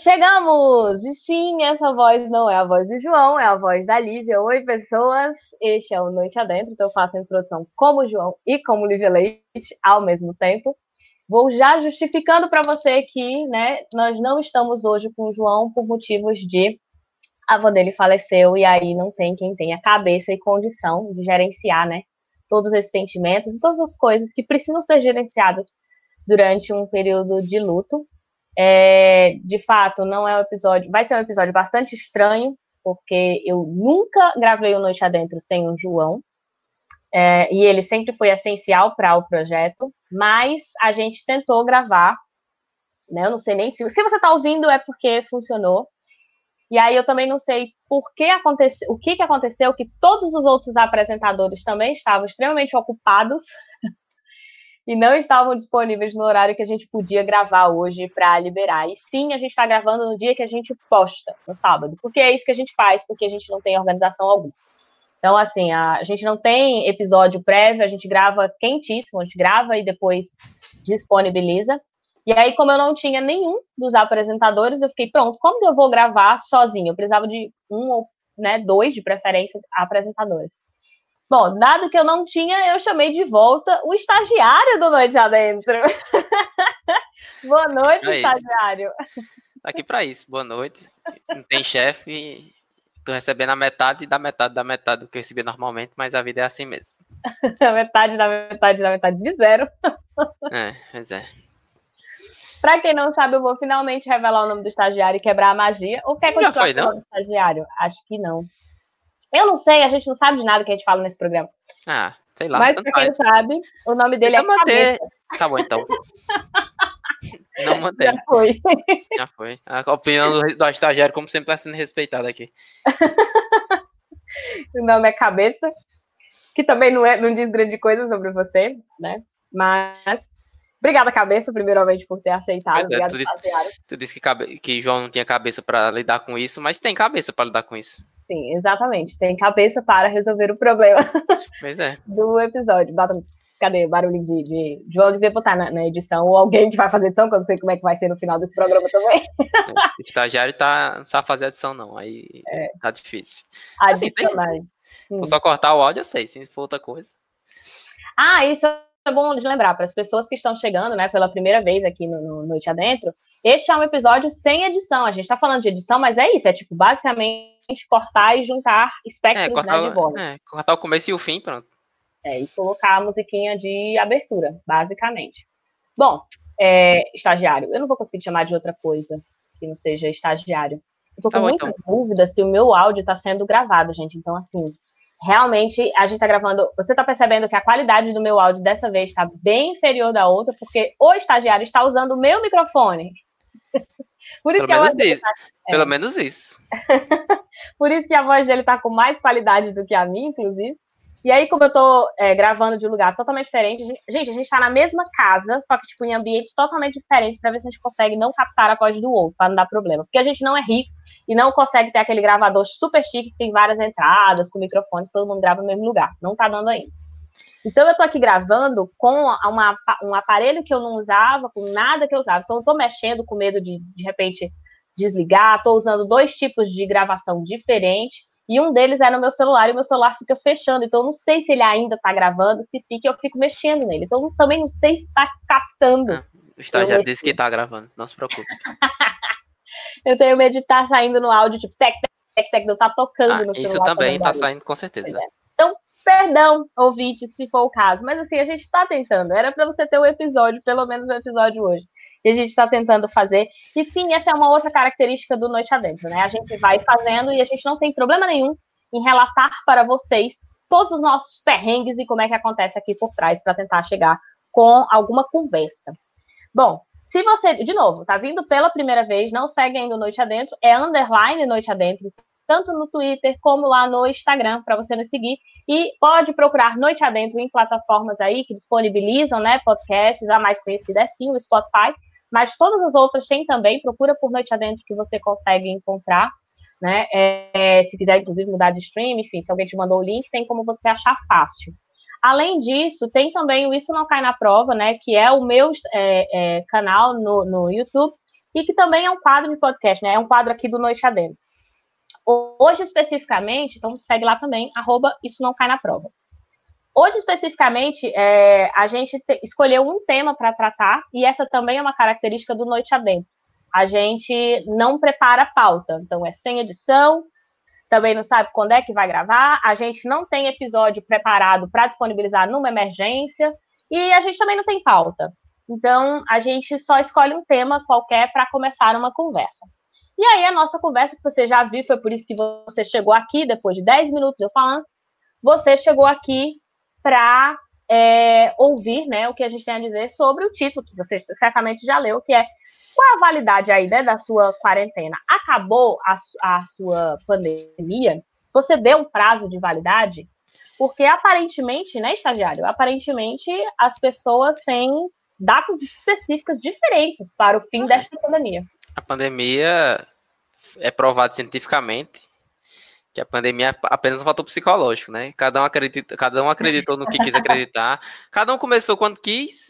Chegamos! E sim, essa voz não é a voz de João, é a voz da Lívia. Oi, pessoas! Este é o Noite Adentro, então eu faço a introdução como João e como Lívia Leite ao mesmo tempo. Vou já justificando para você que né, nós não estamos hoje com o João por motivos de a avó dele faleceu e aí não tem quem tenha cabeça e condição de gerenciar né, todos esses sentimentos e todas as coisas que precisam ser gerenciadas durante um período de luto. É, de fato, não é um episódio. Vai ser um episódio bastante estranho, porque eu nunca gravei o Noite Adentro sem o João. É, e ele sempre foi essencial para o projeto, mas a gente tentou gravar. Né, eu não sei nem se. Se você está ouvindo, é porque funcionou. E aí eu também não sei por que aconteceu, o que, que aconteceu, que todos os outros apresentadores também estavam extremamente ocupados e não estavam disponíveis no horário que a gente podia gravar hoje para liberar. E sim, a gente está gravando no dia que a gente posta, no sábado, porque é isso que a gente faz, porque a gente não tem organização alguma. Então, assim, a, gente não tem episódio prévio, a gente grava quentíssimo, a gente grava e depois disponibiliza. E aí, como eu não tinha nenhum dos apresentadores, eu fiquei, pronto, como eu vou gravar sozinho? Eu precisava de um ou né, dois, de preferência, apresentadores. Bom, dado que eu não tinha, eu chamei de volta o estagiário do Noite Adentro. Boa noite, é estagiário. Tá aqui para isso. Boa noite. Não tem chefe, tô recebendo a metade da metade da metade do que eu recebi normalmente, mas a vida é assim mesmo. a metade da metade da metade de zero. é, pois é. Pra quem não sabe, eu vou finalmente revelar o nome do estagiário e quebrar a magia. Ou quer continuar foi, não? do estagiário? Acho que não. Eu não sei, a gente não sabe de nada que a gente fala nesse programa. Ah, sei lá. Mas pra quem sabe, o nome dele é manter... Cabeça. Tá bom, então. não mantém. Já foi. Já foi. A opinião do, do estagiário, como sempre, está sendo respeitada aqui. o nome é Cabeça, que também não, é, não diz grande coisa sobre você, né? Mas Obrigada, cabeça, primeiramente, por ter aceitado. É, tu, disse, tu, disse, que, cabe, que João não tinha cabeça para lidar com isso, mas tem cabeça para lidar com isso. Sim, exatamente. Tem cabeça para resolver o problema é. do episódio. Cadê o barulho de, de. João devia botar na, na, edição, ou alguém que vai fazer edição, que eu não sei como é que vai ser no final desse programa também. o estagiário tá, não sabe fazer edição, não. Aí é. tá difícil. Adicionar. Assim, hum. só cortar o áudio, eu sei. Se for outra coisa. Ah, isso é bom de lembrar para as pessoas que estão chegando, né, pela primeira vez aqui no, no Noite Adentro. Este é um episódio sem edição. A gente está falando de edição, mas é isso, é tipo basicamente cortar e juntar espectros é, cortar, né, de voz. É, cortar o começo e o fim, pronto. É, e colocar a musiquinha de abertura, basicamente. Bom, é, estagiário, eu não vou conseguir te chamar de outra coisa que não seja estagiário. Eu tô tá com bom, muita então. dúvida se o meu áudio está sendo gravado, gente. Então, assim, realmente a gente está gravando. Você está percebendo que a qualidade do meu áudio dessa vez está bem inferior da outra, porque o estagiário está usando o meu microfone. Por isso Pelo que a voz dele tá... é. Pelo menos isso. Por isso que a voz dele está com mais qualidade do que a minha, inclusive. E aí, como eu estou é, gravando de um lugar totalmente diferente, gente, a gente está na mesma casa, só que tipo, em ambientes totalmente diferentes, para ver se a gente consegue não captar a voz do outro, para não dar problema. Porque a gente não é rico, e não consegue ter aquele gravador super chique que tem várias entradas, com microfones, todo mundo grava no mesmo lugar. Não tá dando ainda. Então eu tô aqui gravando com uma, um aparelho que eu não usava, com nada que eu usava. Então eu tô mexendo com medo de de repente desligar, tô usando dois tipos de gravação diferentes. E um deles é no meu celular e o meu celular fica fechando. Então, eu não sei se ele ainda está gravando, se fica, eu fico mexendo nele. Então, eu também não sei se está captando. Ah, o estagiário disse que está gravando, não se preocupe. eu tenho medo de estar tá saindo no áudio, tipo, tec, tec, tec, eu estar tá tocando ah, no celular. Isso também está saindo, com certeza. É. Então, perdão, ouvinte, se for o caso. Mas assim, a gente está tentando. Era para você ter o um episódio, pelo menos o um episódio hoje. E a gente está tentando fazer. E sim, essa é uma outra característica do Noite Adentro, né? A gente vai fazendo e a gente não tem problema nenhum em relatar para vocês todos os nossos perrengues e como é que acontece aqui por trás para tentar chegar com alguma conversa. Bom, se você, de novo, tá vindo pela primeira vez, não segue ainda Noite Adentro, é underline Noite Adentro, tanto no Twitter como lá no Instagram, para você nos seguir. E pode procurar Noite Adentro em plataformas aí que disponibilizam, né, podcasts, a mais conhecida é sim o Spotify, mas todas as outras tem também, procura por Noite Adentro que você consegue encontrar, né, é, se quiser inclusive mudar de stream, enfim, se alguém te mandou o link, tem como você achar fácil. Além disso, tem também o Isso Não Cai na Prova, né? Que é o meu é, é, canal no, no YouTube, e que também é um quadro de podcast, né? É um quadro aqui do Noite Adentro. Hoje, especificamente, então segue lá também, arroba Isso Não Cai na Prova. Hoje, especificamente, é, a gente te, escolheu um tema para tratar, e essa também é uma característica do Noite Adentro. A gente não prepara pauta, então é sem edição, também não sabe quando é que vai gravar, a gente não tem episódio preparado para disponibilizar numa emergência, e a gente também não tem pauta. Então, a gente só escolhe um tema qualquer para começar uma conversa. E aí, a nossa conversa que você já viu, foi por isso que você chegou aqui, depois de 10 minutos eu falando, você chegou aqui para é, ouvir né, o que a gente tem a dizer sobre o título, que você certamente já leu, que é qual é a validade aí né, da sua quarentena? Acabou a, a sua pandemia? Você deu um prazo de validade? Porque aparentemente, né, estagiário? Aparentemente as pessoas têm datas específicas diferentes para o fim dessa pandemia. A pandemia é provado cientificamente que a pandemia é apenas um fator psicológico, né? Cada um, acredita, cada um acreditou no que quis acreditar, cada um começou quando quis,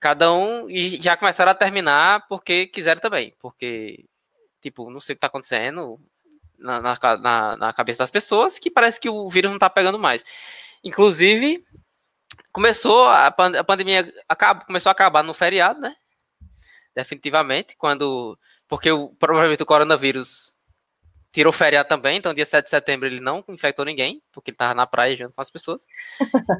cada um e já começaram a terminar porque quiseram também, porque tipo não sei o que está acontecendo na, na, na, cabeça das pessoas que parece que o vírus não está pegando mais. Inclusive começou a, a pandemia acaba, começou a acabar no feriado, né? Definitivamente, quando porque o, provavelmente o coronavírus tirou feriado também, então dia 7 de setembro ele não infectou ninguém, porque ele estava na praia junto com as pessoas.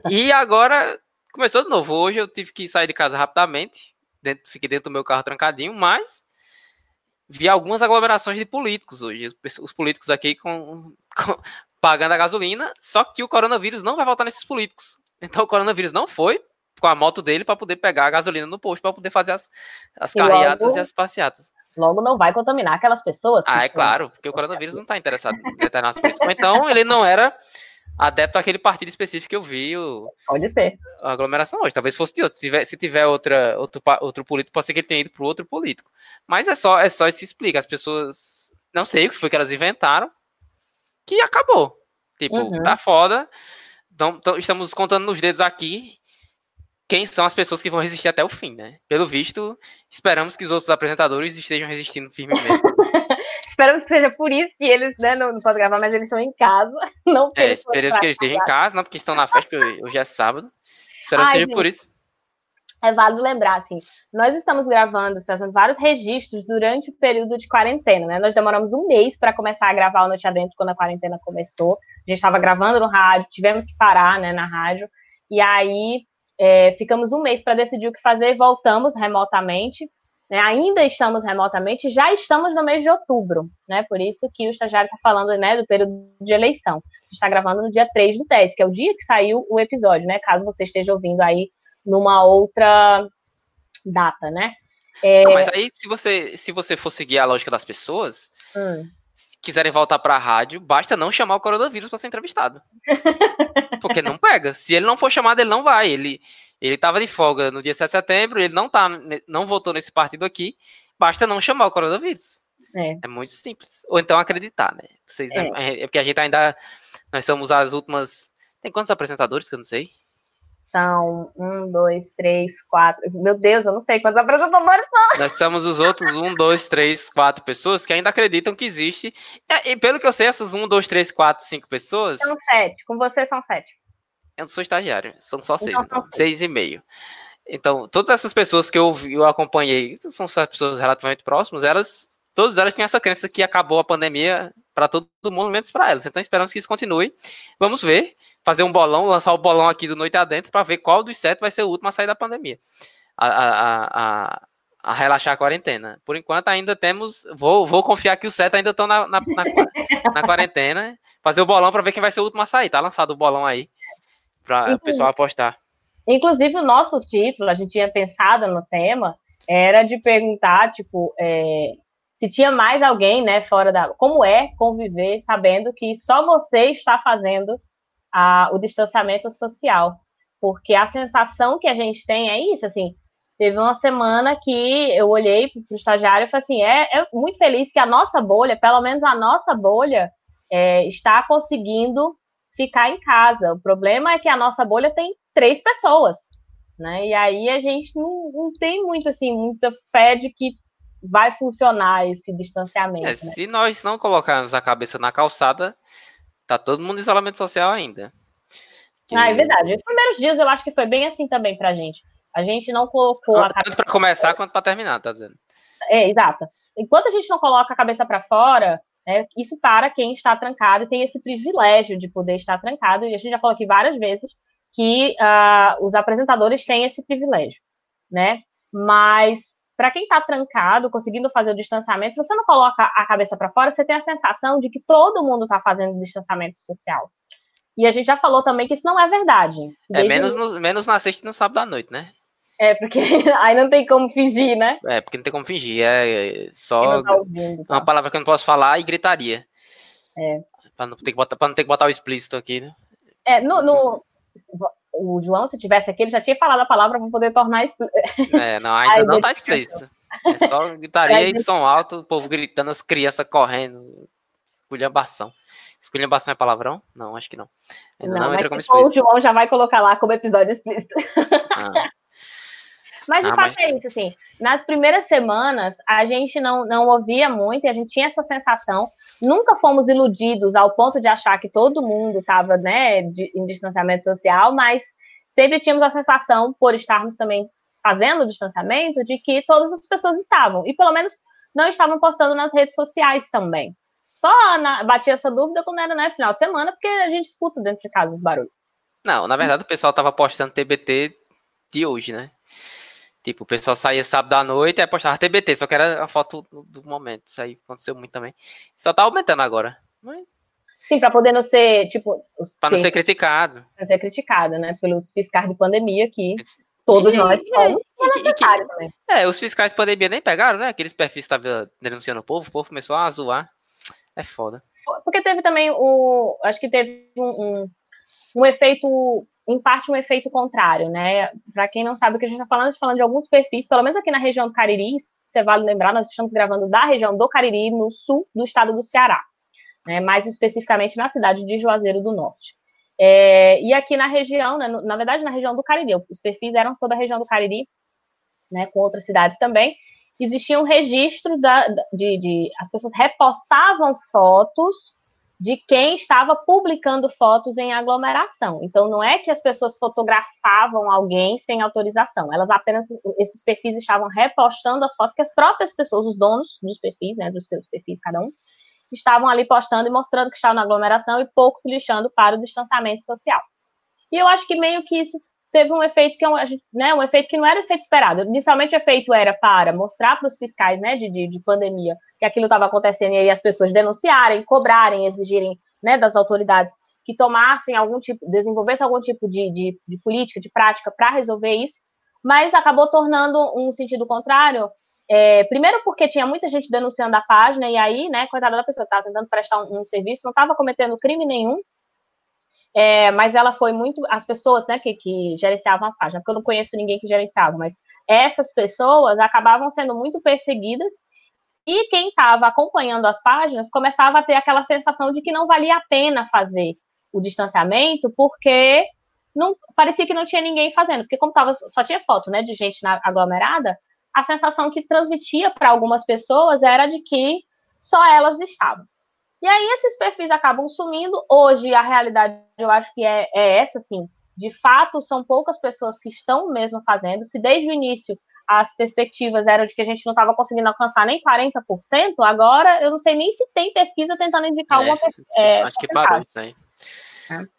e agora começou de novo. Hoje eu tive que sair de casa rapidamente, dentro, fiquei dentro do meu carro trancadinho, mas vi algumas aglomerações de políticos hoje. Os políticos aqui com, com, pagando a gasolina, só que o coronavírus não vai voltar nesses políticos. Então o coronavírus não foi com a moto dele para poder pegar a gasolina no posto para poder fazer as, as carreadas logo, e as passeatas. Logo não vai contaminar aquelas pessoas. Ah, é claro, porque o coronavírus não está interessado em determinadas pessoas. Então ele não era adepto àquele partido específico que eu vi. O, Pode ser. A aglomeração hoje. Talvez fosse de outro. Se tiver, se tiver outra, outro, outro político, pode ser que ele tenha ido para outro político. Mas é só, é só se explica. As pessoas. Não sei o que foi que elas inventaram. Que acabou. Tipo, uhum. tá foda. Então, estamos contando nos dedos aqui quem são as pessoas que vão resistir até o fim, né? Pelo visto, esperamos que os outros apresentadores estejam resistindo firmemente. esperamos que seja por isso que eles né, não, não podem gravar, mas eles estão em casa. Não é, esperamos que eles estejam em casa, não porque estão na festa, porque hoje é sábado. Esperamos que seja gente, por isso. É válido lembrar, assim, nós estamos gravando, fazendo vários registros durante o período de quarentena, né? Nós demoramos um mês para começar a gravar o Noite Adentro quando a quarentena começou. A gente estava gravando no rádio, tivemos que parar, né, na rádio. E aí é, ficamos um mês para decidir o que fazer, voltamos remotamente. Né, ainda estamos remotamente, já estamos no mês de outubro, né? Por isso que o estagiário está falando né, do período de eleição. Está gravando no dia 3 do 10, que é o dia que saiu o episódio, né? Caso você esteja ouvindo aí numa outra data, né? É... Não, mas aí, se você, se você for seguir a lógica das pessoas, hum. quiserem voltar para a rádio, basta não chamar o coronavírus para ser entrevistado. Porque não pega. Se ele não for chamado, ele não vai. Ele ele estava de folga no dia 7 de setembro, ele não tá, não votou nesse partido aqui. Basta não chamar o coronavírus. É. é muito simples. Ou então acreditar, né? Vocês, é. é. é porque a gente ainda. Nós somos as últimas. Tem quantos apresentadores que eu não sei? São um, dois, três, quatro. Meu Deus, eu não sei quantos apresentadores são. Nós somos os outros um, dois, três, quatro pessoas que ainda acreditam que existe. E, e pelo que eu sei, essas um, dois, três, quatro, cinco pessoas. São sete. Com você são sete. Eu não sou estagiário, são só seis, então, então seis e meio. Então, todas essas pessoas que eu, eu acompanhei, são pessoas relativamente próximas, elas, todas elas têm essa crença que acabou a pandemia para todo mundo, menos para elas. Então, esperamos que isso continue. Vamos ver, fazer um bolão, lançar o bolão aqui do Noite Adentro para ver qual dos sete vai ser o último a sair da pandemia. A, a, a, a, relaxar a quarentena. Por enquanto, ainda temos. Vou, vou confiar que os sete ainda estão na, na, na, na quarentena. Fazer o bolão para ver quem vai ser o último a sair. Tá lançado o bolão aí para o pessoal apostar. Inclusive, o nosso título, a gente tinha pensado no tema, era de perguntar, tipo, é, se tinha mais alguém, né, fora da. Como é conviver sabendo que só você está fazendo a, o distanciamento social? Porque a sensação que a gente tem é isso, assim. Teve uma semana que eu olhei para o estagiário e falei assim: é, é, muito feliz que a nossa bolha, pelo menos a nossa bolha, é, está conseguindo ficar em casa. O problema é que a nossa bolha tem três pessoas, né? E aí a gente não, não tem muito assim muita fé de que vai funcionar esse distanciamento. É, né? Se nós não colocarmos a cabeça na calçada, tá todo mundo em isolamento social ainda. Que... Ah, é verdade. Os primeiros dias eu acho que foi bem assim também pra gente. A gente não colocou Tanto a cabeça. Tanto para começar quanto para terminar, tá dizendo? É, exato. Enquanto a gente não coloca a cabeça para fora, né, isso para quem está trancado e tem esse privilégio de poder estar trancado. E a gente já falou aqui várias vezes que uh, os apresentadores têm esse privilégio, né? Mas para quem está trancado, conseguindo fazer o distanciamento, se você não coloca a cabeça para fora, você tem a sensação de que todo mundo está fazendo distanciamento social. E a gente já falou também que isso não é verdade. É menos, no, menos na sexta e no sábado à noite, né? É, porque aí não tem como fingir, né? É, porque não tem como fingir. É só tá ouvindo, tá? uma palavra que eu não posso falar e gritaria. É. Pra não ter que botar, pra não ter que botar o explícito aqui, né? É, no, no, o João, se tivesse aqui, ele já tinha falado a palamra para poder tornar explícito. É, não, ainda não tá explícito. É só gritaria e som alto, o povo gritando, as crianças correndo. Esculhambação. Esculhambação é palavrão? Não, acho que não. Ainda não, não entra como explícito. O João já vai colocar lá como episódio explícito. Ah. Mas de ah, fato mas... é isso, assim. Nas primeiras semanas, a gente não, não ouvia muito e a gente tinha essa sensação. Nunca fomos iludidos ao ponto de achar que todo mundo estava né, de, em distanciamento social, mas sempre tínhamos a sensação, por estarmos também fazendo o distanciamento, de que todas as pessoas estavam. E pelo menos não estavam postando nas redes sociais também. Só na, batia essa dúvida quando era né, final de semana, porque a gente escuta dentro de casa os barulhos. Não, na verdade o pessoal estava postando TBT de hoje, né? Tipo, o pessoal saía sábado à noite e postava TBT, só que era a foto do, momento. Isso aí aconteceu muito também. Só tá aumentando agora. Mas... Sim, para poder não ser, tipo. Para não ser criticado. Para ser criticado, né? Pelos fiscais de pandemia que todos e, nós somos. E, e, que, é, os fiscais de pandemia nem pegaram, né? Aqueles perfis que estavam denunciando o povo, o povo começou a zoar. É foda. Porque teve também o. Acho que teve um, um, um efeito em parte um efeito contrário, né? Para quem não sabe o que a gente está falando, a gente tá falando de alguns perfis, pelo menos aqui na região do Cariri, você vale lembrar, nós estamos gravando da região do Cariri, no sul do estado do Ceará, né? mais especificamente na cidade de Juazeiro do Norte. É, e aqui na região, né, na verdade na região do Cariri, os perfis eram sobre a região do Cariri, né, com outras cidades também, existia um registro da, de, de as pessoas repostavam fotos de quem estava publicando fotos em aglomeração. Então, não é que as pessoas fotografavam alguém sem autorização, elas apenas, esses perfis estavam repostando as fotos que as próprias pessoas, os donos dos perfis, né, dos seus perfis, cada um, estavam ali postando e mostrando que estavam na aglomeração e pouco se lixando para o distanciamento social. E eu acho que meio que isso teve um efeito que é um, né, um efeito que não era efeito esperado. Inicialmente o efeito era para mostrar para os fiscais né, de, de, de pandemia que aquilo estava acontecendo e aí as pessoas denunciarem, cobrarem, exigirem né, das autoridades que tomassem algum tipo, desenvolvessem algum tipo de, de, de política, de prática para resolver isso, mas acabou tornando um sentido contrário. É, primeiro porque tinha muita gente denunciando a página, e aí, né, coitada da pessoa, estava tentando prestar um, um serviço, não estava cometendo crime nenhum, é, mas ela foi muito. As pessoas né, que, que gerenciavam a página, porque eu não conheço ninguém que gerenciava, mas essas pessoas acabavam sendo muito perseguidas. E quem estava acompanhando as páginas começava a ter aquela sensação de que não valia a pena fazer o distanciamento, porque não parecia que não tinha ninguém fazendo, porque como tava, só tinha foto né, de gente na, aglomerada, a sensação que transmitia para algumas pessoas era de que só elas estavam. E aí esses perfis acabam sumindo. Hoje a realidade eu acho que é, é essa, assim. De fato, são poucas pessoas que estão mesmo fazendo. Se desde o início as perspectivas eram de que a gente não estava conseguindo alcançar nem 40%, agora eu não sei nem se tem pesquisa tentando indicar é, alguma é, Acho que parou isso aí.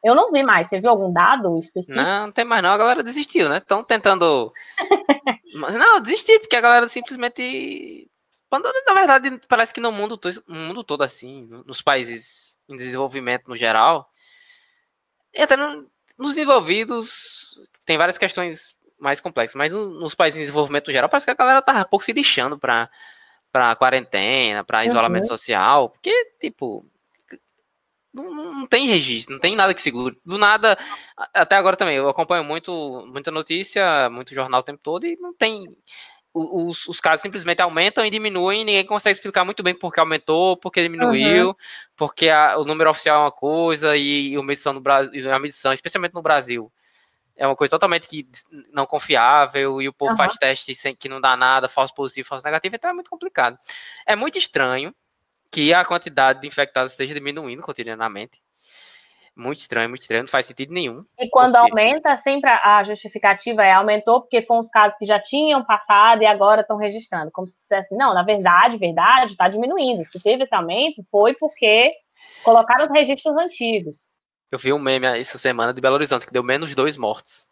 Eu não vi mais. Você viu algum dado específico? Não, não tem mais não. A galera desistiu, né? Estão tentando. não, desistir, porque a galera simplesmente quando, na verdade, parece que no mundo, no mundo todo, assim, nos países em desenvolvimento no geral, e até no, nos desenvolvidos, tem várias questões mais complexas, mas no, nos países em desenvolvimento no geral, parece que a galera tá pouco se lixando para para quarentena, isolamento uhum. social, porque, tipo, não, não, tem registro, não tem nada que segure. Do nada, até agora também, eu acompanho muito, muita notícia, muito jornal o tempo todo e não tem os, os casos simplesmente aumentam e diminuem, ninguém consegue explicar muito bem por que aumentou, por que diminuiu, uhum. porque a, o número oficial é uma coisa e, e a medição no Brasil, a medição, especialmente no Brasil, é uma coisa totalmente que não confiável e o povo uhum. faz teste sem que não dá nada, falso positivo, falso negativo, então é muito complicado. É muito estranho que a quantidade de infectados esteja diminuindo cotidianamente. Muito estranho, muito estranho, não faz sentido nenhum. E quando porque... aumenta, sempre a justificativa é aumentou porque foram os casos que já tinham passado e agora estão registrando. Como se dissesse, não, na verdade, verdade, está diminuindo. Se teve esse aumento, foi porque colocaram os registros antigos. Eu vi um meme essa semana de Belo Horizonte que deu menos dois mortos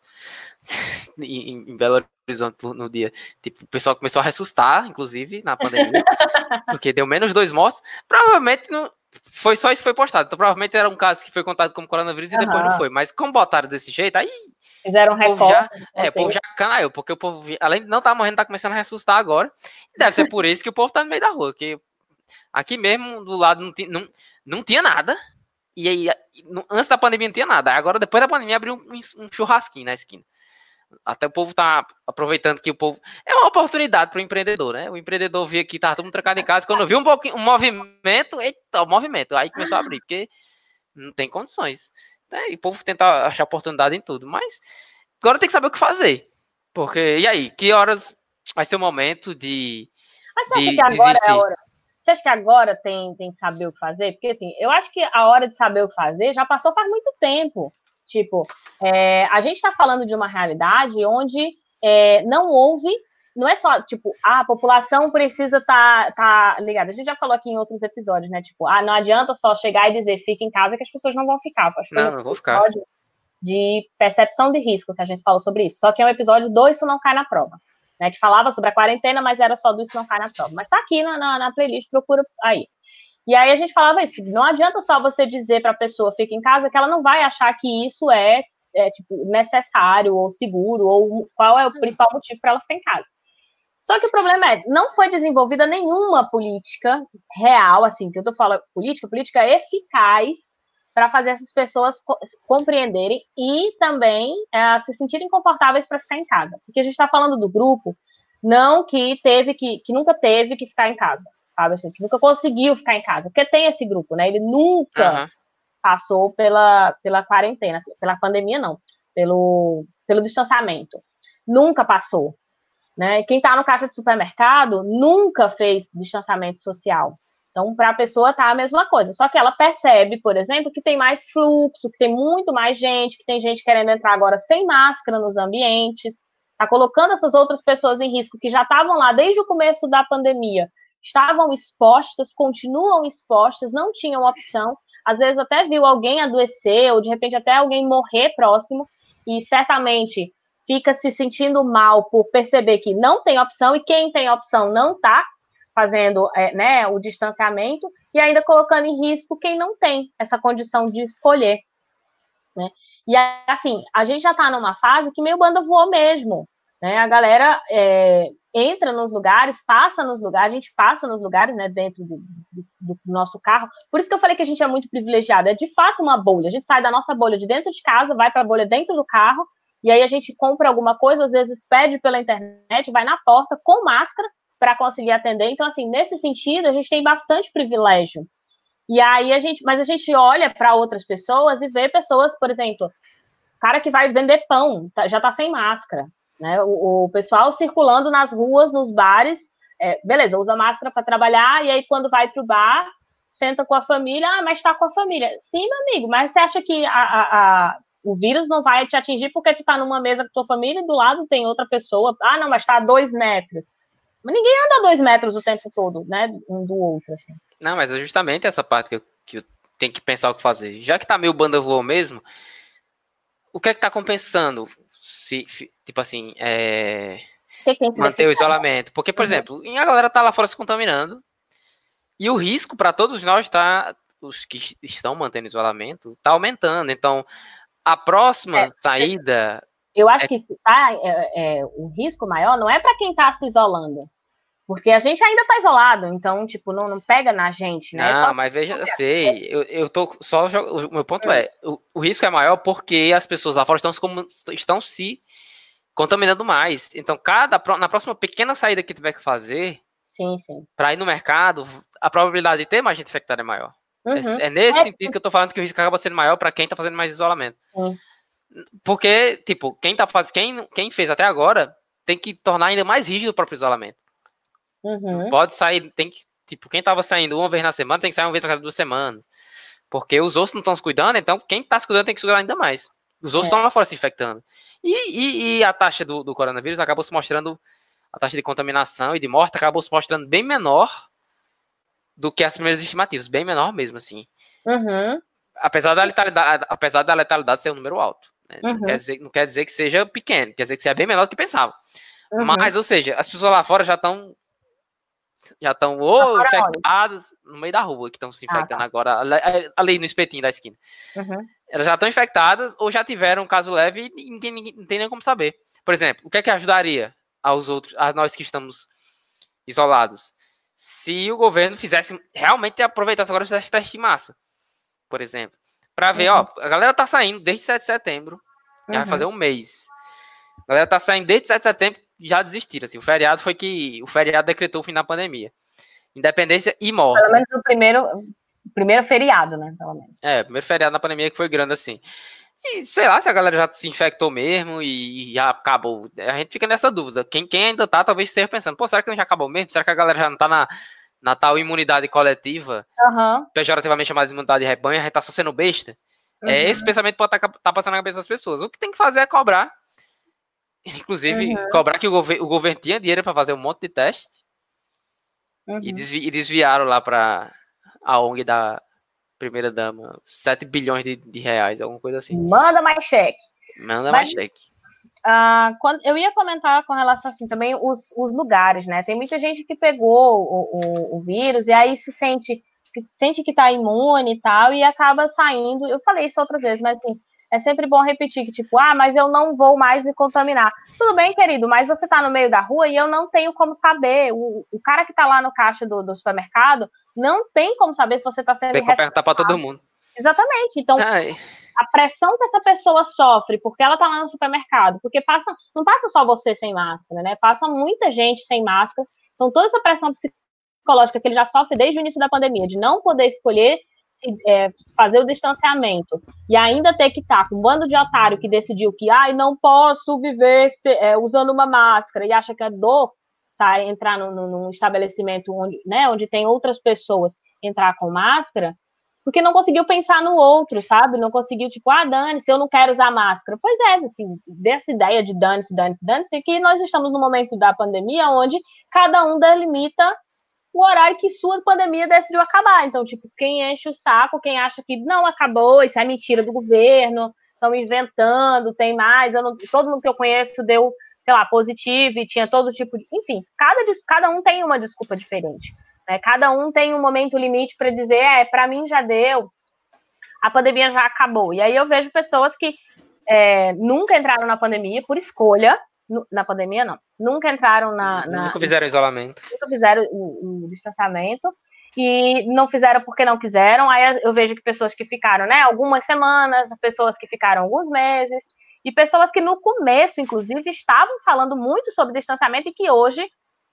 em, em, Belo Horizonte no dia. Tipo, o pessoal começou a ressuscitar, inclusive, na pandemia, porque deu menos dois mortos. Provavelmente não. Foi só isso que foi postado. Então, provavelmente era um caso que foi contado como coronavírus e depois não foi. Mas como botaram desse jeito, aí. Fizeram um recorde. Já, é, o povo já canaiu, porque o povo, além de não estar tá morrendo, tá começando a ressuscitar agora. E deve ser por isso que o povo tá no meio da rua. Que aqui mesmo, do lado, não, não, não tinha nada. E aí, antes da pandemia não tinha nada. Agora, depois da pandemia, abriu um, um churrasquinho na esquina. Até o povo tá aproveitando que o povo. É uma oportunidade para o empreendedor, né? O empreendedor via que tava todo mundo trancado em casa. Quando viu um pouquinho um movimento, eita, o movimento. Aí começou a abrir, porque não tem condições. Né? E o povo tenta achar oportunidade em tudo. Mas agora tem que saber o que fazer. Porque, e aí, que horas vai ser o momento de. Mas você acha de que agora desistir? é a hora? Você acha que agora tem, tem que saber o que fazer? Porque, assim, eu acho que a hora de saber o que fazer já passou faz muito tempo. Tipo, é, a gente está falando de uma realidade onde é, não houve, não é só, tipo, a população precisa estar tá, tá ligada. A gente já falou aqui em outros episódios, né? Tipo, ah, não adianta só chegar e dizer fica em casa que as pessoas não vão ficar. Acho não, não vou ficar. De percepção de risco, que a gente falou sobre isso. Só que é um episódio do Isso Não Cai na Prova né, que falava sobre a quarentena, mas era só do Isso Não Cai na Prova. Mas tá aqui na, na, na playlist, procura aí. E aí a gente falava isso, não adianta só você dizer para a pessoa fica em casa, que ela não vai achar que isso é, é tipo, necessário ou seguro, ou qual é o principal motivo para ela ficar em casa. Só que o problema é, não foi desenvolvida nenhuma política real, assim, que eu tô falando, política, política eficaz para fazer essas pessoas compreenderem e também é, se sentirem confortáveis para ficar em casa. Porque a gente está falando do grupo, não que teve que, que nunca teve que ficar em casa, sabe? Assim, que nunca conseguiu ficar em casa. Porque tem esse grupo, né? Ele nunca uhum. passou pela, pela quarentena, assim, pela pandemia, não, pelo, pelo distanciamento. Nunca passou. Né? Quem está no caixa de supermercado nunca fez distanciamento social. Então, para a pessoa tá a mesma coisa. Só que ela percebe, por exemplo, que tem mais fluxo, que tem muito mais gente, que tem gente querendo entrar agora sem máscara nos ambientes, está colocando essas outras pessoas em risco que já estavam lá desde o começo da pandemia, estavam expostas, continuam expostas, não tinham opção. Às vezes até viu alguém adoecer, ou de repente até alguém morrer próximo, e certamente fica se sentindo mal por perceber que não tem opção, e quem tem opção não está fazendo é, né, o distanciamento e ainda colocando em risco quem não tem essa condição de escolher. Né? E assim, a gente já está numa fase que meio banda voou mesmo. Né? A galera é, entra nos lugares, passa nos lugares, a gente passa nos lugares né, dentro do, do, do, nosso carro. Por isso que eu falei que a gente é muito privilegiado. É de fato uma bolha. A gente sai da nossa bolha de dentro de casa, vai para a bolha dentro do carro, e aí a gente compra alguma coisa, às vezes pede pela internet, vai na porta com máscara para conseguir atender. Então, assim, nesse sentido, a gente tem bastante privilégio. E aí a gente, mas a gente olha para outras pessoas e vê pessoas, por exemplo, cara que vai vender pão, tá, já está sem máscara, né? O, o, pessoal circulando nas ruas, nos bares, é, beleza, usa máscara para trabalhar e aí quando vai para o bar senta com a família, ah, mas está com a família. Sim, meu amigo, mas você acha que a, a, a, o vírus não vai te atingir porque tu está numa mesa com tua família e do lado tem outra pessoa. Ah, não, mas está a dois metros. Mas ninguém anda dois metros o tempo todo, né? Um do outro, assim. Não, mas é justamente essa parte que eu, que eu tenho que pensar o que fazer. Já que tá meio banda voou mesmo, o que é que tá compensando? Se, tipo assim, é... manter o isolamento. Porque, por uhum. exemplo, a galera tá lá fora se contaminando. E o risco para todos nós tá. Os que estão mantendo isolamento, tá aumentando. Então, a próxima é, saída eu acho é... que tá, é, é, o risco maior não é para quem está se isolando. Porque a gente ainda está isolado, então, tipo, não, não pega na gente, né? Não, só... mas veja, eu sei, eu, eu tô só. O meu ponto é, o, o, risco é maior porque as pessoas lá fora estão, estão se contaminando mais. Então, cada na próxima pequena saída que tiver que fazer, sim, sim. para ir no mercado, a probabilidade de ter mais gente infectada é maior. É, uhum. É, é, nesse é, sentido que eu tô falando que o risco acaba sendo maior para quem está fazendo mais isolamento. Sim. Porque, tipo, quem tá fazendo. Quem, quem fez até agora tem que tornar ainda mais rígido o próprio isolamento. Uhum. Pode sair, tem que. Tipo, quem tava saindo uma vez na semana tem que sair uma vez a cada duas semanas. Porque os outros não estão se cuidando, então quem tá se cuidando tem que se cuidar ainda mais. Os outros estão é. lá fora se infectando. E, e, e a taxa do, do, coronavírus acabou se mostrando, a taxa de contaminação e de morte acabou se mostrando bem menor do que as primeiras estimativas, bem menor mesmo, assim. Uhum. Apesar, da letalidade, apesar da letalidade ser um número alto. Né? Uhum. Não, quer dizer, não quer dizer que seja pequeno, quer dizer que seja bem menor do que pensava. Uhum. Mas, ou seja, as pessoas lá fora já estão já estão ou infectadas no meio da rua, que estão se infectando ah, tá. agora, ali no espetinho da esquina. Uhum. Elas já estão infectadas ou já tiveram um caso leve e ninguém, ninguém não tem nem como saber. Por exemplo, o que é que ajudaria aos outros, a nós que estamos isolados? Se o governo fizesse realmente aproveitasse agora esse teste de massa, por exemplo, para ver, uhum. ó, a galera tá saindo desde 7 de setembro, já uhum. vai fazer um mês. A galera tá saindo desde 7 de setembro já desistiram. Assim, o feriado foi que o feriado decretou o fim da pandemia. Independência e morte. Pelo menos o primeiro, primeiro feriado, né? Pelo menos. É, o primeiro feriado na pandemia que foi grande assim. E sei lá se a galera já se infectou mesmo e já acabou. A gente fica nessa dúvida. Quem, quem ainda tá, talvez esteja pensando, pô, será que não já acabou mesmo? Será que a galera já não tá na, na tal imunidade coletiva? Uhum. Pejorativamente chamada de imunidade de rebanho, a gente tá só sendo besta? É uhum. É esse pensamento pode estar tá, tá passando na cabeça das pessoas. O que tem que fazer é cobrar Inclusive, uhum. cobrar que o, gover o governo tinha dinheiro para fazer um monte de teste. Uhum. E, desvi e, desviaram lá para a ONG da primeira dama 7 bilhões de, de, reais, alguma coisa assim. Manda mais cheque. Manda Mas, mais cheque. Uh, quando, eu ia comentar com relação assim também os, os lugares, né? Tem muita gente que pegou o, o, o vírus e aí se sente que sente que tá imune e tal, e acaba saindo. Eu falei isso outras vezes, mas assim, é sempre bom repetir que, tipo, ah, mas eu não vou mais me contaminar. Tudo bem, querido, mas você tá no meio da rua e eu não tenho como saber. O, o cara que tá lá no caixa do, do supermercado não tem como saber se você tá sendo. Tem que apertar pra todo mundo. Exatamente. Então, Ai. a pressão que essa pessoa sofre porque ela tá lá no supermercado, porque passa, não passa só você sem máscara, né? Passa muita gente sem máscara. Então, toda essa pressão psicológica que ele já sofre desde o início da pandemia, de não poder escolher se, é, fazer o distanciamento e ainda ter que estar tá com um bando de otário que decidiu que ai, não posso viver se, é, usando uma máscara e acha que é dor sai, entrar no, no, num estabelecimento onde, né, onde tem outras pessoas entrar com máscara, porque não conseguiu pensar no outro, sabe? Não conseguiu, tipo, ah, dane-se, eu não quero usar máscara. Pois é, assim, dessa ideia de dane-se, dane-se, dane-se, que nós estamos no momento da pandemia onde cada um delimita o horário que sua pandemia decidiu acabar. Então, tipo, quem enche o saco, quem acha que não acabou, isso é mentira do governo, estão inventando, tem mais, não, todo mundo que eu conheço deu, sei lá, positivo e tinha todo tipo de. Enfim, cada, cada um tem uma desculpa diferente. Né? Cada um tem um momento limite para dizer, é, para mim já deu, a pandemia já acabou. E aí eu vejo pessoas que é, nunca entraram na pandemia por escolha, na pandemia, não. Nunca entraram na. na nunca fizeram isolamento. Nunca fizeram o, o, distanciamento. E não fizeram porque não quiseram. Aí eu vejo que pessoas que ficaram, né, algumas semanas, pessoas que ficaram alguns meses, e pessoas que no começo, inclusive, estavam falando muito sobre distanciamento e que hoje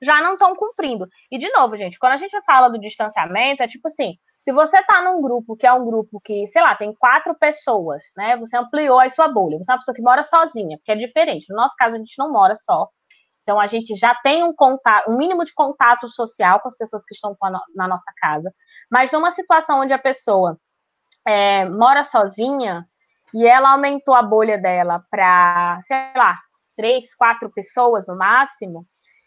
já não estão cumprindo. E, de novo, gente, quando a gente fala do distanciamento, é tipo assim: se você está num grupo que é um grupo que, sei lá, tem quatro pessoas, né? Você ampliou a sua bolha. Você é uma pessoa que mora sozinha, porque é diferente. No nosso caso, a gente não mora só. Então, a gente já tem um contato, um mínimo de contato social com as pessoas que estão na nossa casa. Mas numa situação onde a pessoa é, mora sozinha e ela aumentou a bolha dela para, sei lá, três, quatro pessoas no máximo,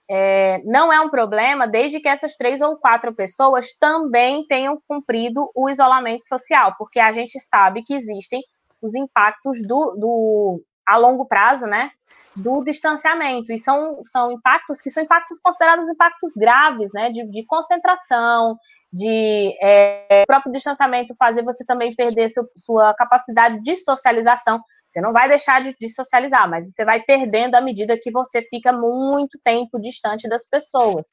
é, não é um problema desde que essas três ou quatro pessoas também tenham cumprido o isolamento social, porque a gente sabe que existem os impactos do, do a longo prazo, né, do distanciamento, e são, são impactos que são impactos considerados impactos graves, né, de, de concentração, de é, próprio distanciamento fazer você também perder seu, sua capacidade de socialização, você não vai deixar de, de, socializar, mas você vai perdendo à medida que você fica muito tempo distante das pessoas.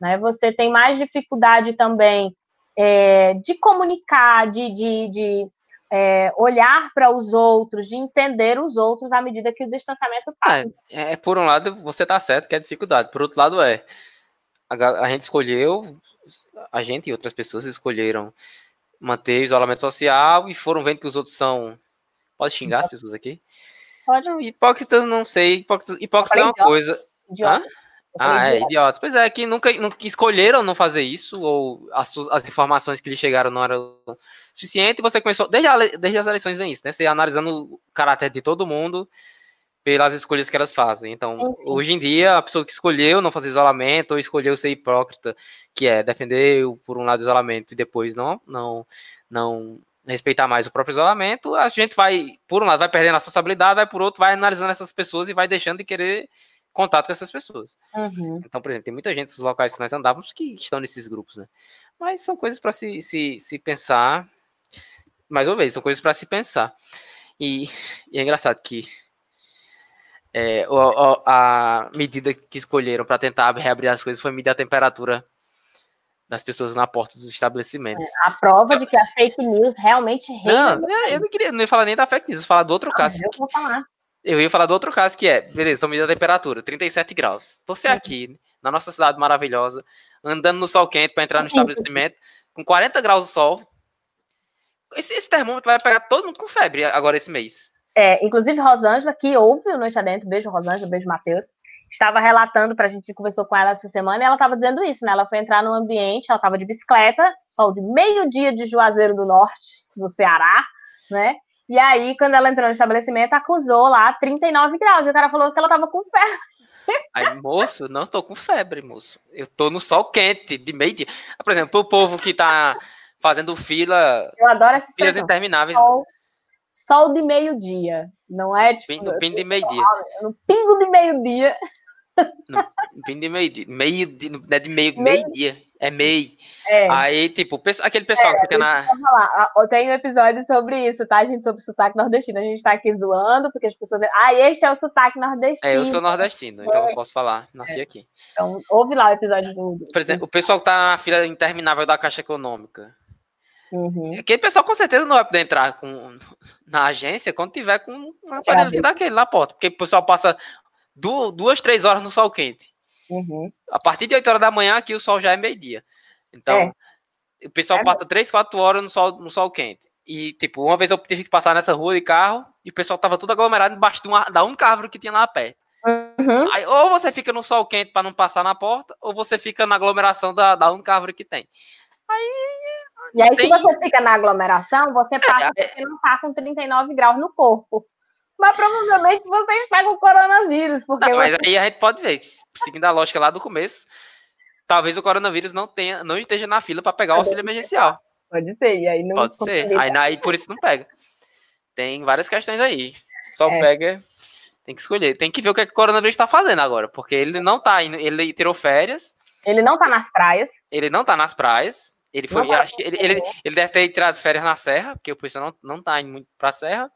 Né? Você tem mais dificuldade também é, de comunicar, de, de, de é, olhar para os outros, de entender os outros à medida que o distanciamento passa. É, é, por um lado, você está certo que é dificuldade, por outro lado, é. A, a gente escolheu, a gente e outras pessoas escolheram manter o isolamento social e foram vendo que os outros são Pode xingar as pessoas aqui? Pode. Não, hipócritas não sei. Hipócritas, hipócritas é uma coisa. Idiota. Ah, é, idiota. Pois é, que nunca, nunca escolheram não fazer isso, ou as, as informações que lhe chegaram não eram suficientes, e você começou, desde, a, desde as eleições vem isso, né? Você analisando o caráter de todo mundo pelas escolhas que elas fazem. Então, Enfim. hoje em dia, a pessoa que escolheu não fazer isolamento, ou escolheu ser hipócrita, que é defender, por um lado, isolamento e depois não, não, não respeitar mais o próprio isolamento, a gente vai, por um lado, vai perdendo a responsabilidade, vai por outro, vai analisando essas pessoas e vai deixando de querer contato com essas pessoas. Uhum. Então, por exemplo, tem muita gente nos locais que nós andávamos que estão nesses grupos, né? Mas são coisas para se, se, se pensar, mais uma vez, são coisas para se pensar. E, e, é engraçado que é, a, a medida que escolheram para tentar reabrir as coisas foi medir a temperatura das pessoas na porta dos estabelecimentos. A prova de que a fake news realmente reina. Não, é, eu não queria, não ia falar nem da fake news, falar do outro caso. Eu vou falar. Eu ia falar do outro caso que é, beleza, estão medindo a temperatura, 37 graus. Você uhum. aqui, na nossa cidade maravilhosa, andando no sol quente para entrar no estabelecimento, com 40 graus do sol. Esse, esse, termômetro vai pegar todo mundo com febre agora esse mês. É, inclusive Rosângela, que ouve o Noite Adentro, beijo Rosângela, beijo Matheus, estava relatando para a gente, conversou com ela essa semana, e ela estava dizendo isso, né? Ela foi entrar no ambiente, ela estava de bicicleta, sol de meio-dia de Juazeiro do Norte, no Ceará, né? E aí, quando ela entrou no estabelecimento, acusou lá 39 graus. E o cara falou que ela estava com febre. Aí, moço, não estou com febre, moço. Eu estou no sol quente, de meio-dia. Por exemplo, o povo que está fazendo fila. Eu adoro essa Filas intermináveis. Sol, sol de meio-dia. Não é tipo. No pingo de meio-dia. No pingo de meio-dia. No pingo de meio-dia. Meio, não é de meio-dia. Meio é MEI. É. Aí, tipo, aquele pessoal é, que fica na. Eu tenho um episódio sobre isso, tá, gente? Sobre sotaque nordestino. A gente tá aqui zoando, porque as pessoas. Ah, este é o sotaque nordestino. É, eu sou nordestino, então eu posso falar. Nasci é. aqui. Então, ouve lá o episódio do. Por exemplo, o pessoal que tá na fila interminável da Caixa Econômica. Uhum. Aquele pessoal com certeza não vai poder entrar com, na agência quando tiver com um aparelho daquele na porta. Porque o pessoal passa duas, duas três horas no sol quente. Uhum. A partir de 8 horas da manhã aqui o sol já é meio-dia. Então, é. o pessoal é passa 3, 4 horas no sol, no sol quente. E, tipo, uma vez eu tive que passar nessa rua de carro e o pessoal tava tudo aglomerado embaixo de uma, da única árvore que tinha lá perto. Uhum. Aí, ou você fica no sol quente para não passar na porta, ou você fica na aglomeração da, da única árvore que tem. Aí. E aí, tem... se você fica na aglomeração, você passa é... porque não tá com 39 graus no corpo. Mas provavelmente vocês pegam o coronavírus. Porque não, mas você... aí a gente pode ver, seguindo a lógica lá do começo, talvez o coronavírus não, tenha, não esteja na fila para pegar o auxílio emergencial. Pode ser, e aí não. Pode ser, aí, aí por isso não pega. Tem várias questões aí. Só é. pega. Tem que escolher. Tem que ver o que, é que o coronavírus está fazendo agora, porque ele não tá indo, ele tirou férias. Ele não tá nas praias. Ele não tá nas praias. Ele foi, tá acho que ele, ele, ele, deve ter tirado férias na serra, porque o pessoal não, não tá indo muito pra serra.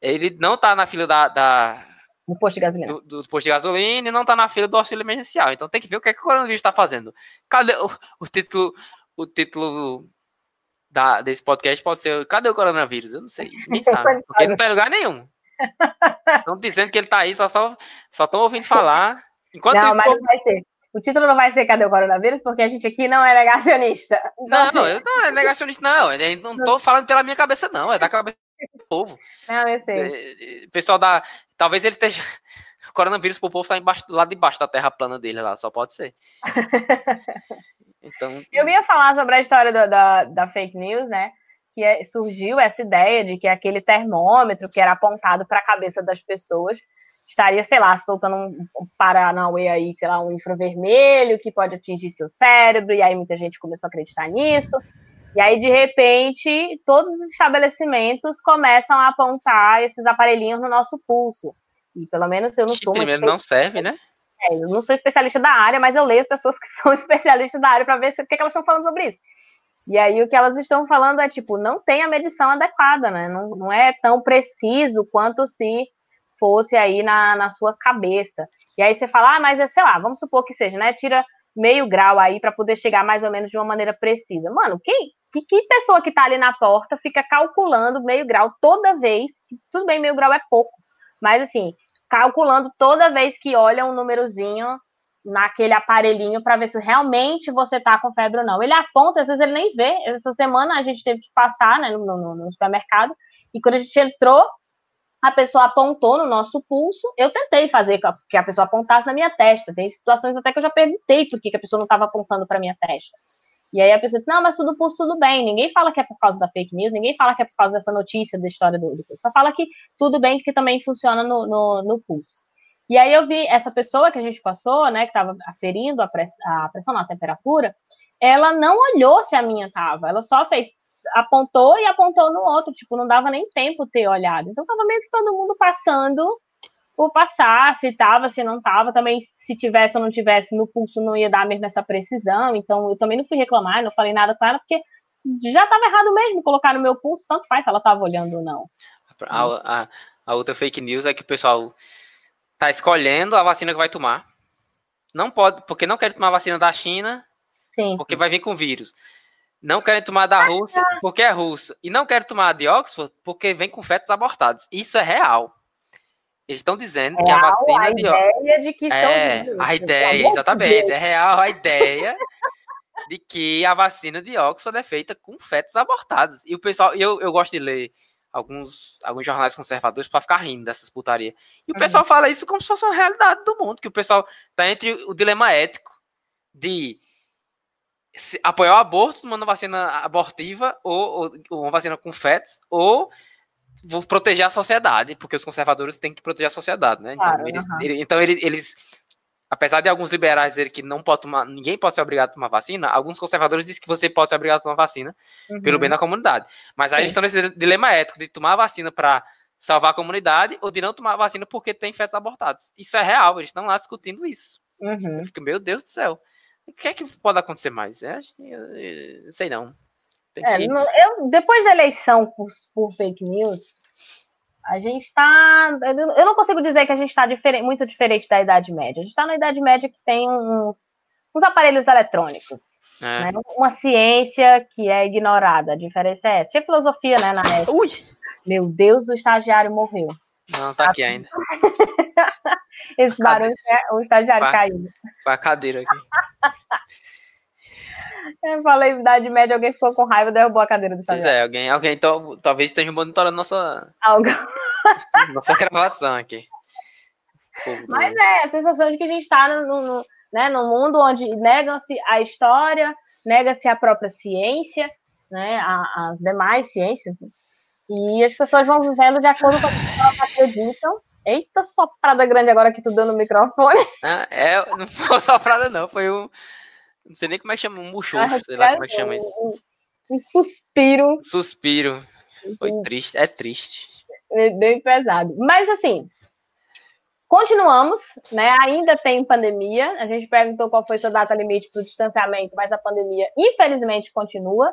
Ele não tá na fila da. da do posto de gasolina. Do, do, posto de gasolina e não tá na fila do auxílio emergencial. Então tem que ver o que, é que o coronavírus está fazendo. Cadê o, o, título? O título da, desse podcast pode ser Cadê o coronavírus? Eu não sei. Nem sabe. Porque ele não tá em lugar nenhum. Estão dizendo que ele tá aí, só estão só, só ouvindo falar. Enquanto não, isso, mas não vai ser. O título não vai ser Cadê o Coronavírus? Porque a gente aqui não é negacionista. Então, não, assim... não, eu não é negacionista, não. Eu não tô falando pela minha cabeça, não. É da cabeça povo. Não, eu sei. É, é, pessoal da. Talvez ele esteja. O coronavírus pro povo tá embaixo, lá debaixo da terra plana dele lá, só pode ser. então. Eu ia falar sobre a história do, da, da fake news, né? Que é, surgiu essa ideia de que aquele termômetro que era apontado para a cabeça das pessoas estaria, sei lá, soltando um, um Paranauê aí, sei lá, um infravermelho que pode atingir seu cérebro, e aí muita gente começou a acreditar nisso. E aí, de repente, todos os estabelecimentos começam a apontar esses aparelhinhos no nosso pulso. E pelo menos eu não sou. Primeiro não serve, né? É, eu não sou especialista da área, mas eu leio as pessoas que são especialistas da área para ver o que, que elas estão falando sobre isso. E aí o que elas estão falando é tipo, não tem a medição adequada, né? Não, não é tão preciso quanto se fosse aí na, na sua cabeça. E aí você fala, ah, mas é, sei lá, vamos supor que seja, né? Tira meio grau aí para poder chegar mais ou menos de uma maneira precisa. Mano, quem, que, que pessoa que tá ali na porta fica calculando meio grau toda vez, tudo bem, meio grau é pouco, mas assim, calculando toda vez que olha um númerozinho naquele aparelhinho para ver se realmente você tá com febre ou não. Ele aponta, às vezes ele nem vê. Essa semana a gente teve que passar né, no, no, no supermercado, e quando a gente entrou, a pessoa apontou no nosso pulso, eu tentei fazer que a pessoa apontasse na minha testa. Tem situações até que eu já perguntei por que a pessoa não estava apontando para minha testa. E aí a pessoa disse, não, mas tudo pulso, tudo bem. Ninguém fala que é por causa da fake news, ninguém fala que é por causa dessa notícia da história do, do. Só fala que tudo bem, que também funciona no, no, no pulso. E aí eu vi essa pessoa que a gente passou, né, que estava aferindo a, press, a pressão na temperatura, ela não olhou se a minha estava, ela só fez apontou e apontou no outro, tipo, não dava nem tempo ter olhado. Então tava meio que todo mundo passando por passar, se tava, se não tava, também se tivesse ou não tivesse no pulso não ia dar mesmo essa precisão, então eu também não fui reclamar, não falei nada com ela, porque já tava errado mesmo colocar no meu pulso, tanto faz se ela tava olhando ou não. A, a, a outra fake news é que o pessoal tá escolhendo a vacina que vai tomar. Não pode, porque não quer tomar a vacina da China, sim, porque sim. vai vir com vírus. Não querem tomar da Rússia porque é russo. E não querem tomar de Oxford porque vem com fetos abortados. Isso é real. Eles estão dizendo real, que a vacina a de ideia de que é a ideia, exatamente, é real a ideia de que a vacina de Oxford é feita com fetos abortados. E o pessoal, eu, eu gosto de ler alguns, alguns jornais conservadores para ficar rindo dessas putarias. E o uhum. pessoal fala isso como se fosse uma realidade do mundo, que o pessoal tá entre o dilema ético de apoiar o aborto tomando vacina abortiva ou, ou, uma vacina com fetos, ou vou proteger a sociedade, porque os conservadores têm que proteger a sociedade, né? Então, claro, eles, uhum. ele, então eles, eles, apesar de alguns liberais dizerem que não pode tomar, ninguém pode ser obrigado a tomar vacina, alguns conservadores dizem que você pode ser obrigado a tomar vacina uhum. pelo bem da comunidade. Mas aí Sim. eles estão nesse dilema ético de tomar vacina para salvar a comunidade ou de não tomar vacina porque tem fetos abortados. Isso é real, eles estão lá discutindo isso. Uhum. Eu fico, meu Deus do céu. O que é que pode acontecer mais? É, eu, sei não. É, que... eu, depois da eleição por, por, fake news, a gente está. Eu não consigo dizer que a gente está diferente, muito diferente da Idade Média. A gente está na Idade Média que tem uns, uns aparelhos eletrônicos. É. Né? Uma ciência que é ignorada. A diferença é essa. Tinha filosofia, né, na época. Ui! Meu Deus, o estagiário morreu. Não, tá aqui ainda. Esse barulho é o estagiário caindo. Foi a cadeira aqui. Eu falei idade média, alguém ficou com raiva, derrubou a cadeira do estagiário. Pois é, alguém, alguém então, talvez esteja monitorando nossa, Algo. nossa gravação aqui. Mas é, a sensação de que a gente está no, no, né, no mundo onde nega-se a história, nega-se a própria ciência, né, as demais ciências, e as pessoas vão vivendo de acordo com o que elas acreditam. Eita, soprada grande agora que tu deu no microfone. Ah, é, não foi soprada, não, foi um. Não sei nem como é que chama, um muxoxo, ah, sei lá como é que chama isso. Um, um suspiro. Suspiro. Foi triste, é triste. É bem pesado. Mas assim, continuamos, né? Ainda tem pandemia. A gente perguntou qual foi sua data limite para o distanciamento, mas a pandemia, infelizmente, continua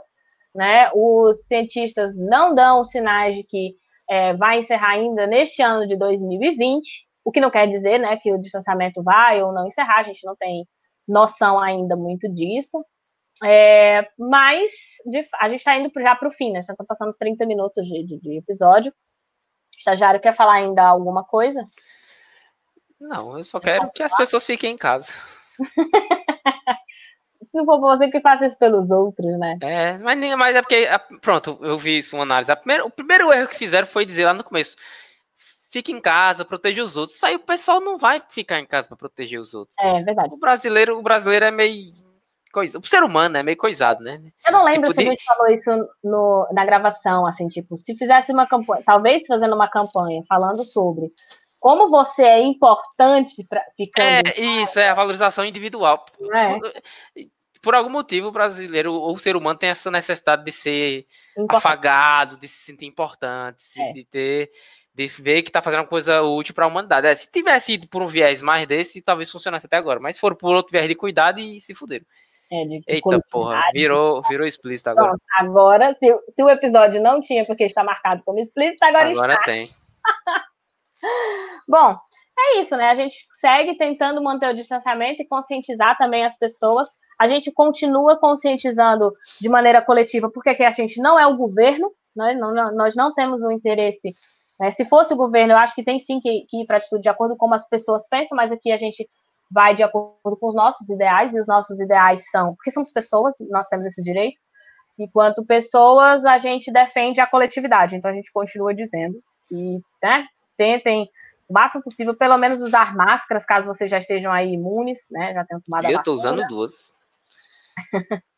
né? Os cientistas não dão sinais de que é, vai encerrar ainda neste ano de 2020, o que não quer dizer, né, que o distanciamento vai ou não encerrar, a gente não tem noção ainda muito disso. É, mas de, a gente está indo já para o fim, né? Já está passando os 30 minutos de, de, de episódio. O estagiário quer falar ainda alguma coisa? Não, eu só quero que as pessoas fiquem em casa. se não for você que faça isso pelos outros, né? É, mas, mas é porque, pronto, eu vi isso, uma análise. Primeira, o primeiro erro que fizeram foi dizer lá no começo, fica em casa, proteja os outros. Isso aí o pessoal não vai ficar em casa para proteger os outros. É verdade. O brasileiro, o brasileiro é meio coisa, o ser humano é meio coisado, né? Eu não lembro tipo, se a gente falou isso no, na gravação, assim, tipo, se fizesse uma campanha, talvez fazendo uma campanha falando sobre como você é importante para ficar. É, isso, é a valorização individual. É por algum motivo o brasileiro ou o ser humano tem essa necessidade de ser importante. afagado, de se sentir importante, é. de ter de ver que está fazendo uma coisa útil para a humanidade. É, se tivesse ido por um viés mais desse, talvez funcionasse até agora. Mas foram por outro viés de cuidado e se fuderam. É, Eita porra, virou, virou explícito agora. Pronto, agora, se, se o episódio não tinha, porque está marcado como explícito, agora, agora está. tem. Bom, é isso, né? A gente segue tentando manter o distanciamento e conscientizar também as pessoas a gente continua conscientizando de maneira coletiva, porque aqui a gente não é o governo, né? não, nós não temos um interesse. Né? Se fosse o governo, eu acho que tem sim que, que ir para atitude de acordo com como as pessoas pensam, mas aqui a gente vai de acordo com os nossos ideais, e os nossos ideais são, porque somos pessoas, nós temos esse direito, enquanto pessoas, a gente defende a coletividade, então a gente continua dizendo que, né, tentem o máximo possível, pelo menos usar máscaras, caso vocês já estejam aí imunes, né? Já tenham tomado Eu estou usando duas.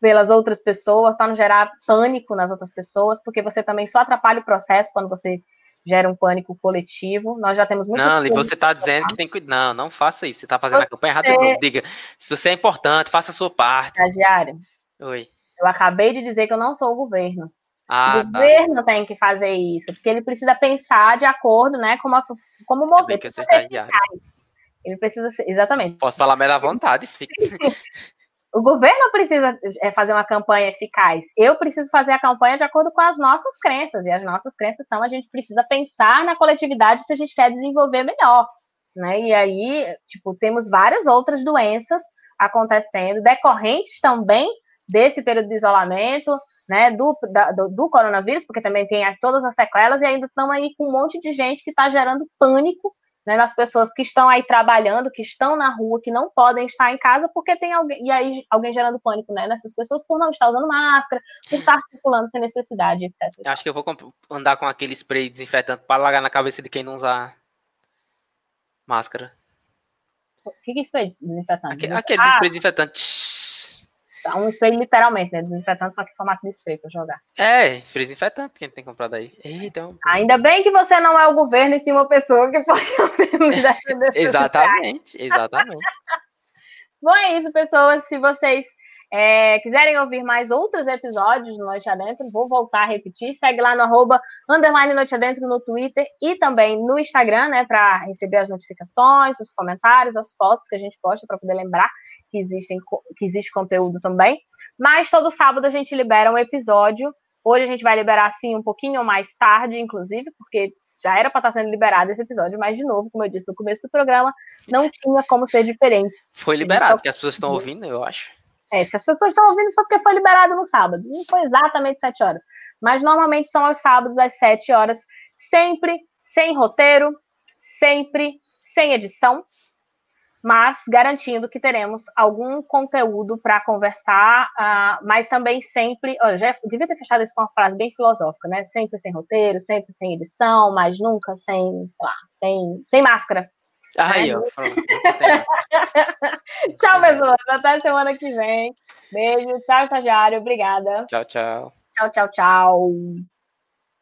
pelas outras pessoas, para não gerar pânico nas outras pessoas, porque você também só atrapalha o processo quando você gera um pânico coletivo. Nós já temos muitos. Não, e você está dizendo que tem que. Não, não faça isso. Você está fazendo você... a campanha errada. Diga, se você é importante, faça a sua parte. Estagiário. Oi. Eu acabei de dizer que eu não sou o governo. Ah, o tá. governo tá. tem que fazer isso, porque ele precisa pensar de acordo, né, como, a, como mover. Estagiário. Ele precisa ser, exatamente. Posso falar mais à vontade, fica. O governo precisa é, fazer uma campanha eficaz. Eu preciso fazer a campanha de acordo com as nossas crenças. E as nossas crenças são a gente precisa pensar na coletividade se a gente quer desenvolver melhor. Né? E aí, tipo, temos várias outras doenças acontecendo, decorrentes também desse período de isolamento, né, do, da, do, do, coronavírus, porque também tem todas as sequelas, e ainda estão aí com um monte de gente que está gerando pânico né, nas pessoas que estão aí trabalhando, que estão na rua, que não podem estar em casa, porque tem alguém, e aí alguém gerando pânico, né, nessas pessoas por não estar usando máscara, por estar circulando sem necessidade, etc. Acho que eu vou andar com aquele spray desinfetante para largar na cabeça de quem não usar máscara. O que, que é spray desinfetante? Aquele, aquele ah, spray desinfetante um spray literalmente, né? Desinfetante, só que em formato de spray pra jogar. É, spray desinfetante que a gente tem comprado aí. Então... Ainda bem que você não é o governo e sim uma pessoa que pode Exatamente, exatamente. Bom, é isso, pessoas. Se vocês é, quiserem ouvir mais outros episódios do Noite Adentro, vou voltar a repetir. Segue lá no arroba underline Noite Adentro no Twitter e também no Instagram, né? Para receber as notificações, os comentários, as fotos que a gente posta para poder lembrar que, existem, que existe conteúdo também. Mas todo sábado a gente libera um episódio. Hoje a gente vai liberar assim um pouquinho mais tarde, inclusive, porque já era para estar tá sendo liberado esse episódio, mas de novo, como eu disse no começo do programa, não tinha como ser diferente. Foi liberado, porque as pessoas estão ouvindo, eu acho. É, se as pessoas estão ouvindo foi porque foi liberado no sábado. Não foi exatamente sete horas. Mas normalmente são aos sábados às sete horas, sempre sem roteiro, sempre sem edição, mas garantindo que teremos algum conteúdo para conversar, uh, mas também sempre. Olha, já devia ter fechado isso com uma frase bem filosófica, né? Sempre sem roteiro, sempre sem edição, mas nunca sem, sei lá, sem, sem máscara. Aí, ó. tchau, pessoas. Até semana que vem. Beijo. Tchau, estagiário. Obrigada. Tchau, tchau. Tchau, tchau, tchau.